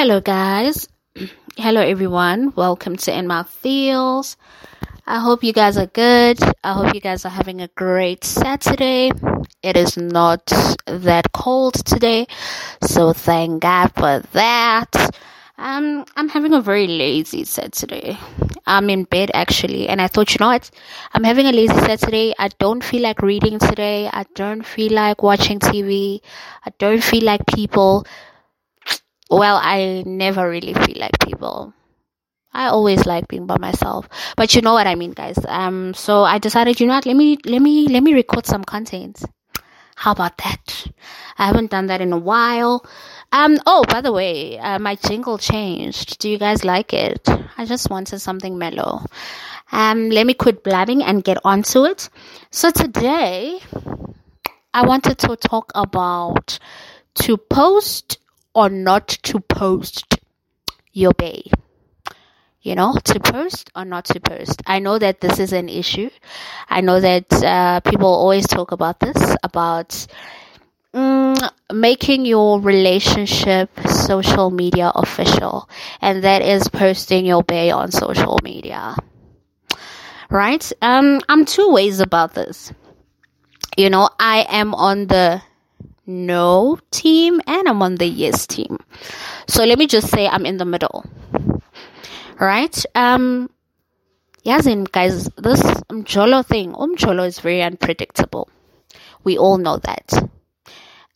Hello, guys. Hello, everyone. Welcome to In My Feels. I hope you guys are good. I hope you guys are having a great Saturday. It is not that cold today, so thank God for that. Um, I'm having a very lazy Saturday. I'm in bed actually, and I thought, you know what? I'm having a lazy Saturday. I don't feel like reading today. I don't feel like watching TV. I don't feel like people. Well, I never really feel like people. I always like being by myself. But you know what I mean, guys. Um, so I decided, you know what, let me, let me, let me record some content. How about that? I haven't done that in a while. Um, oh, by the way, uh, my jingle changed. Do you guys like it? I just wanted something mellow. Um, let me quit blabbing and get onto it. So today, I wanted to talk about to post or not to post your bae you know, to post or not to post. I know that this is an issue. I know that uh, people always talk about this, about mm, making your relationship social media official, and that is posting your bae on social media. Right? Um, I'm two ways about this. You know, I am on the no team and I'm on the yes team. So let me just say I'm in the middle right? Um, yazin guys, this umjolo thing, umjolo is very unpredictable. We all know that.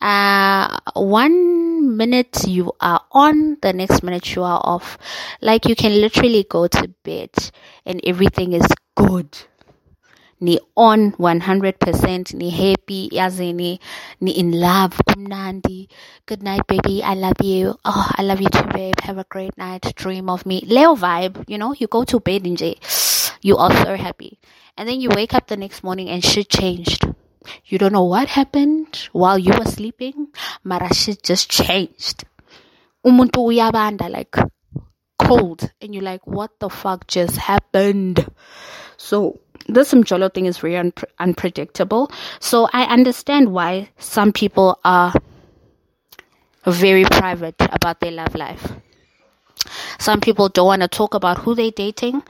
Uh, one minute you are on, the next minute you are off. Like you can literally go to bed and everything is good ni on 100% ni happy yazi ni, ni in love. Kumnandi good night baby i love you. Oh i love you too babe. Have a great night. Dream of me. Leo vibe you know you go to bed and you are so happy. And then you wake up the next morning and shit changed. You don't know what happened while you were sleeping mara shit just changed. Umuntu uyabanda like cold. And you're like what the fuck just happened? So this Mjolo thing is very un- unpredictable. So I understand why some people are very private about their love life. Some people don't want to talk about who they're dating.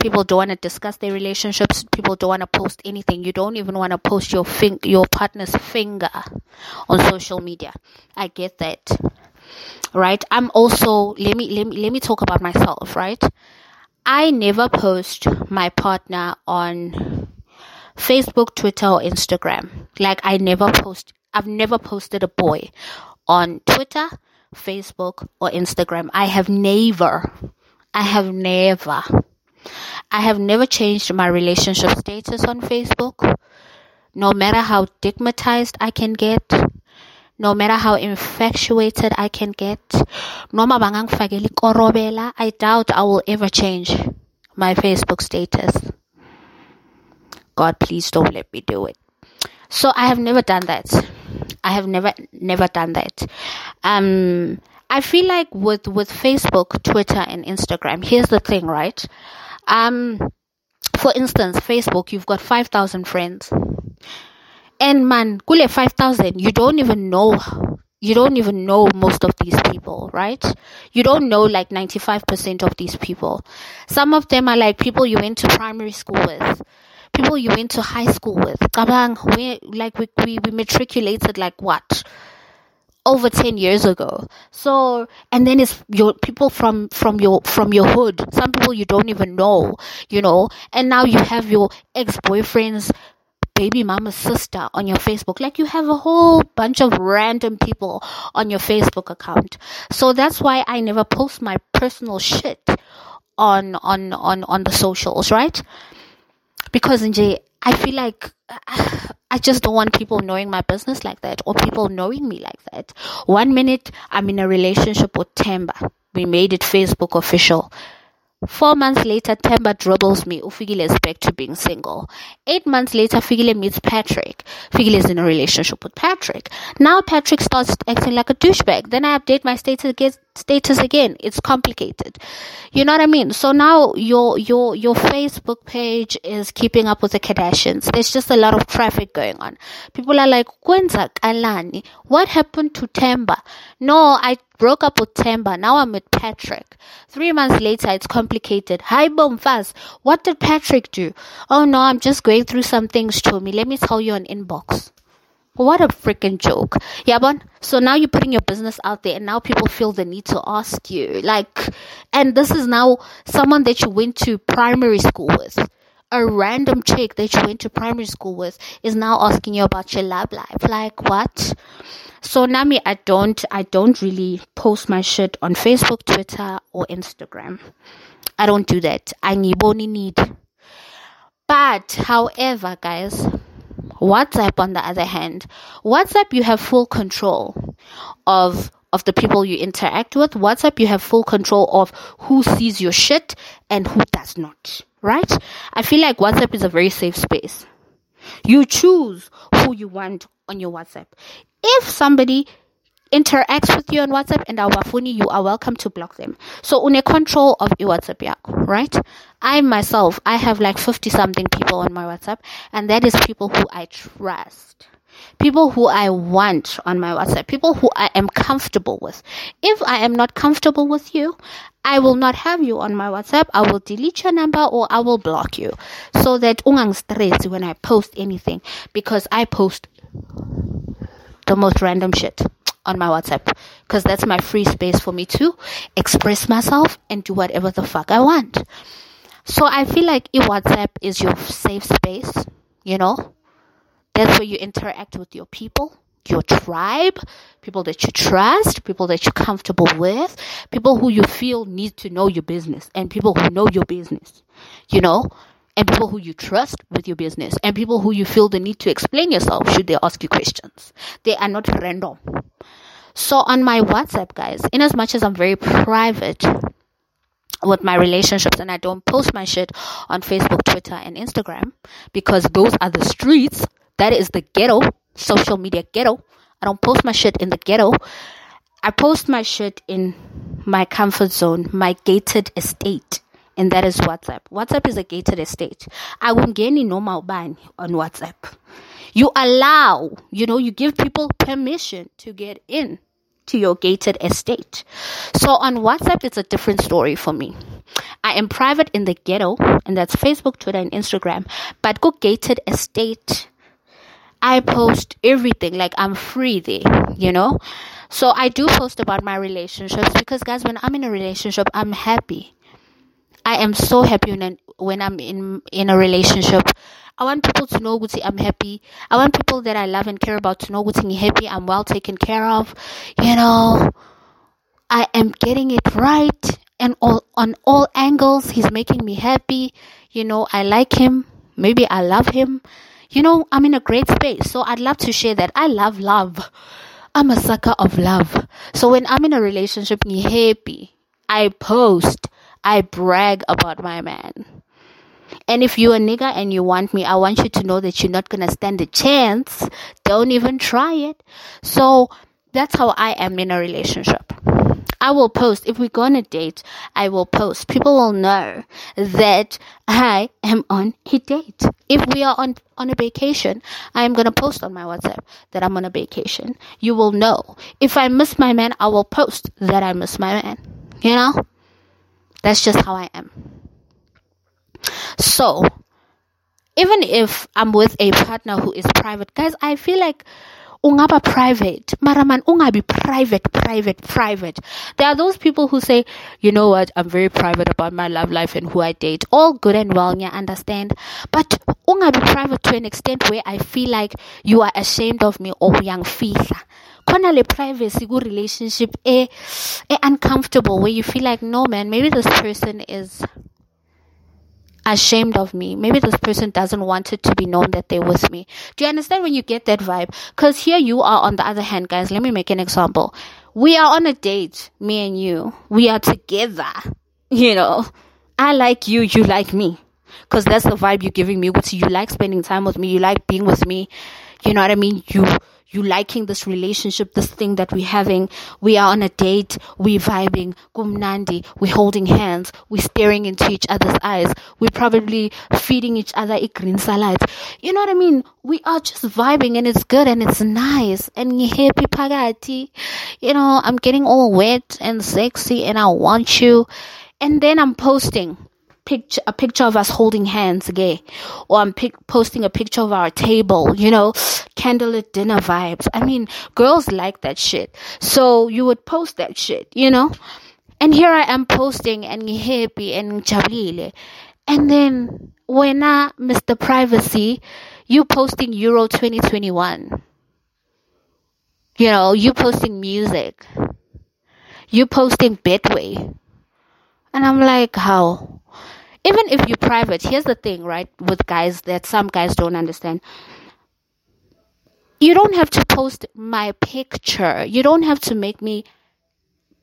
People don't want to discuss their relationships. People don't want to post anything. You don't even want to post your fing- your partner's finger on social media. I get that. Right? I'm also let me let me let me talk about myself, right? I never post my partner on Facebook, Twitter, or Instagram. Like I never post, I've never posted a boy on Twitter, Facebook, or Instagram. I have never, I have never, I have never changed my relationship status on Facebook. No matter how stigmatized I can get, no matter how infatuated I can get, noma bangangifakela ikorobela, I doubt I will ever change my Facebook status. God, please don't let me do it. So I have never done that. I have never never done that. Um I feel like with with Facebook, Twitter and Instagram, here's the thing, right? Um for instance, Facebook, you've got 5,000 friends and man, kule 5,000, you don't even know, you don't even know most of these people, right? You don't know like 95% of these people. Some of them are like people you went to primary school with. People you went to high school with. Kabang, we like we, we, we matriculated like what? over 10 years ago so and then it's your people from from your from your hood some people you don't even know you know and now you have your ex-boyfriends baby mama's sister on your Facebook. Like you have a whole bunch of random people on your Facebook account. So that's why I never post my personal shit on on on on the socials, right? Because in I feel like I just don't want people knowing my business like that or people knowing me like that. One minute I'm in a relationship with Themba. We made it Facebook official. Four months later, Themba dribbles me. Ufigile is back to being single. Eight months later, Figile meets Patrick. Figile is in a relationship with Patrick. Now Patrick starts acting like a douchebag. Then I update my status status again. It's complicated. You know what I mean? So now your your your Facebook page is keeping up with the Kardashians. There's just a lot of traffic going on. People are like, Kwenza Kalani, what happened to Themba? No, I broke up with Themba. Now I'm with Patrick. Three months later, it's complicated. Hi, Bomfaz. What did Patrick do? Oh no, I'm just going through some things, Tommy. Let me tell you an inbox. What a freaking joke. Yeah, but so now you're putting your business out there and now people feel the need to ask you. Like, and this is now someone that you went to primary school with. A random chick that you went to primary school with is now asking you about your love life. Like, what? So Nami, I don't, I don't really post my shit on Facebook, Twitter, or Instagram. I don't do that. I need need. But, however, guys, WhatsApp, on the other hand, WhatsApp, you have full control of of the people you interact with. WhatsApp, you have full control of who sees your shit and who does not. Right? I feel like WhatsApp is a very safe space. You choose who you want on your WhatsApp. If somebody interacts with you on WhatsApp and awafuni, you are welcome to block them. So une control of your WhatsApp yako, right? I myself, I have like 50 something people on my WhatsApp and that is people who I trust. People who I want on my WhatsApp, people who I am comfortable with. If I am not comfortable with you, I will not have you on my WhatsApp. I will delete your number or I will block you so that ungang stress when I post anything because I post the most random shit on my WhatsApp because that's my free space for me to express myself and do whatever the fuck I want. So I feel like if WhatsApp is your safe space, you know? That's where you interact with your people, your tribe, people that you trust, people that you're comfortable with, people who you feel need to know your business, and people who know your business, you know? And people who you trust with your business and people who you feel the need to explain yourself should they ask you questions. They are not random. So on my WhatsApp, guys, in as much as I'm very private with my relationships and I don't post my shit on Facebook, Twitter, and Instagram because those are the streets. That is the ghetto, social media ghetto. I don't post my shit in the ghetto. I post my shit in my comfort zone, my gated estate and that is WhatsApp. WhatsApp is a gated estate. I won't get any normal ban on WhatsApp. You allow, you know, you give people permission to get in to your gated estate. So on WhatsApp, it's a different story for me. I am private in the ghetto, and that's Facebook, Twitter, and Instagram. But go gated estate, I post everything. Like I'm free there, you know? So I do post about my relationships because guys, when I'm in a relationship, I'm happy. I am so happy when, when I'm in in a relationship. I want people to know Guti I'm happy. I want people that I love and care about to know Guti I'm happy. I'm well taken care of. You know, I am getting it right and all on all angles. He's making me happy. You know, I like him. Maybe I love him. You know, I'm in a great space. So I'd love to share that. I love love. I'm a sucker of love. So when I'm in a relationship, me happy. I post. I brag about my man. And if you're a nigga and you want me, I want you to know that you're not gonna stand a chance. Don't even try it. So that's how I am in a relationship. I will post. If we go on a date, I will post. People will know that I am on a date. If we are on, on a vacation, I am to post on my WhatsApp that I'm on a vacation. You will know. If I miss my man, I will post that I miss my man. You know? That's just how I am. So, even if I'm with a partner who is private, guys, I feel like ungaba private maraman ungabi private private private. There are those people who say you know what? I'm very private about my love life and who i date. All good and well yeah understand. But ungabi private to an extent where i feel like you are ashamed of me oh, or young fihla khona le privacy ku relationship a, a uncomfortable where you feel like no man maybe this person is ashamed of me. Maybe this person doesn't want it to be known that they're with me. Do you understand when you get that vibe? Because here you are on the other hand, guys. Let me make an example. We are on a date, me and you. We are together. You know, I like you, you like me. Because that's the vibe you're giving me. You like spending time with me. You like being with me. You know what I mean? You you liking this relationship, this thing that we're having. We are on a date, we're vibing, kumnandi, we're holding hands, we're staring into each other's eyes, we're probably feeding each other a green salad. You know what I mean? We are just vibing and it's good and it's nice and you happy pagati. You know, I'm getting all wet and sexy and I want you. And then I'm posting picture a picture of us holding hands gay or i'm pic- posting a picture of our table you know? Candlelit dinner vibes. I mean girls like that shit. So you would post that shit you know? And here i am posting and happy and jabile and then when I mr privacy you posting euro 2021 you know you posting music. You posting betway. And i'm like how even if you're private, here's the thing, right? With guys that some guys don't understand. You don't have to post my picture. You don't have to make me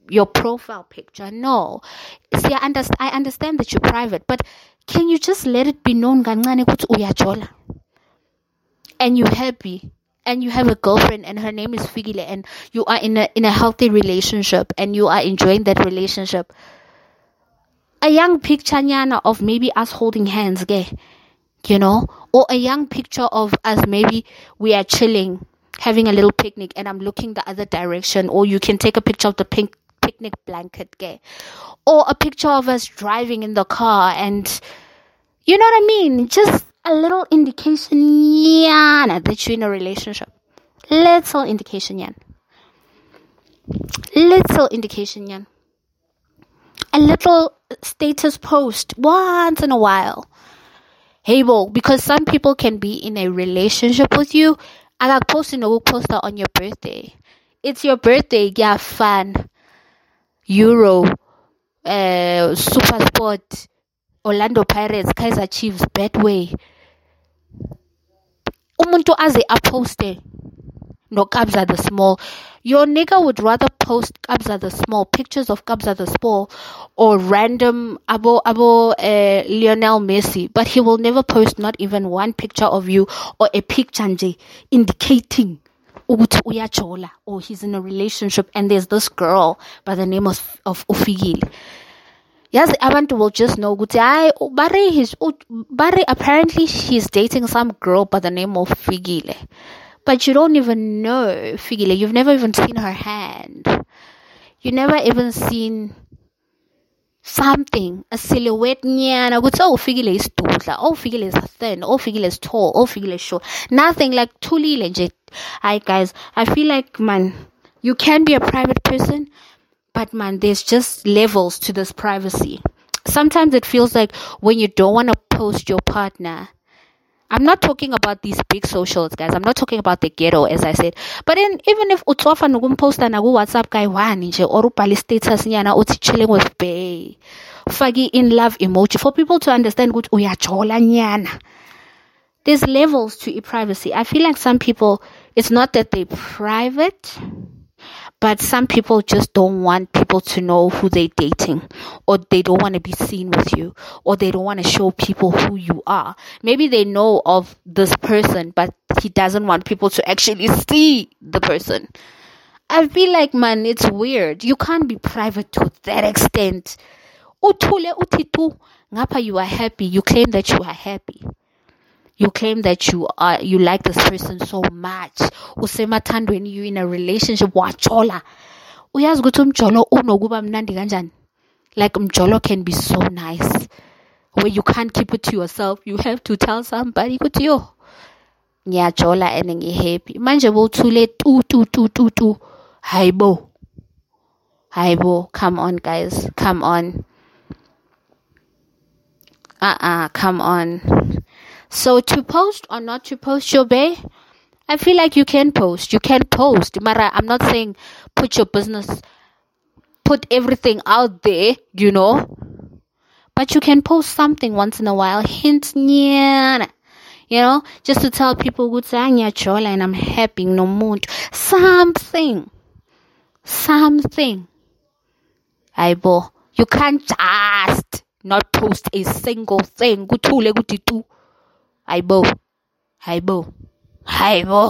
your profile picture. No. See, I understand, I understand that you're private, but can you just let it be known? And you're happy and you have a girlfriend and her name is Figile and you are in a in a healthy relationship and you are enjoying that relationship a young picture nyana of maybe us holding hands, gay, you know, or a young picture of us maybe we are chilling, having a little picnic, and I'm looking the other direction, or you can take a picture of the pink picnic blanket, gay, or a picture of us driving in the car, and you know what I mean, just a little indication, yana, that you're in a relationship. Little indication, yan. Little indication, yan a little status post once in a while. Hey, bo, because some people can be in a relationship with you. and I got posting a poster on your birthday. It's your birthday, yeah, fun. Euro, uh, Super Sport, Orlando Pirates, Kaiser Chiefs, Betway. Umuntu aze no Kabza De Small. Your nigga would rather post Kabza De Small, pictures of Kabza De Small, or random abo abo uh, Lionel Messi, but he will never post not even one picture of you or a picture nje indicating ukuthi uyajola or he's in a relationship and there's this girl by the name of of. Yes, abantu will just know ukuthi bare apparently he's dating some girl by the name of Figile but you don't even know Figile. You've never even seen her hand. You never even seen something, a silhouette nyana. Ukuthi oh Figile is dudla, oh Figile is thin, oh Figile is tall, oh Figile is short. Nothing like tulile legit. Hi guys, I feel like man, you can be a private person, but man, there's just levels to this privacy. Sometimes it feels like when you don't want to post your partner, I'm not talking about these big socials, guys. I'm not talking about the ghetto, as I said. But in, even if utsofa nukumposta nagu WhatsApp guy one nje or ubhali status nyana uthi chilling with bae. Fagi in love emoji for people to understand ukuthi uyajola nyana. There's levels to e-privacy. I feel like some people, it's not that they're private, but some people just don't want people to know who they're dating, or they don't want to be seen with you, or they don't want to show people who you are. Maybe they know of this person, but he doesn't want people to actually see the person. I feel like, man, it's weird. You can't be private to that extent. Uthule utitu, ngapha you are happy. You claim that you are happy you claim that you are you like this person so much. Usemathandweni you in a relationship wajola uyazi ukuthi umjolo unokuba mnandi kanjani? Like umjolo can be so nice. Where you can't keep it to yourself you have to tell somebody ukuthi yo ngiyajola and ngihappy. Manje bowuthule tu tu tu tu tu. Hayibo hayibo come on guys. Come on. Uh-uh. Come on so to post or not to post your bae, I feel like you can post. You can post. Mara, I'm not saying put your business, put everything out there, you know. But you can post something once in a while. Hint, yeah. You know, just to tell people good chola and I'm happy no mood. Something. Something. Aibo. You can't just not post a single thing. Kuthule kutitu. Hi bo. Hi bo. Hi bo.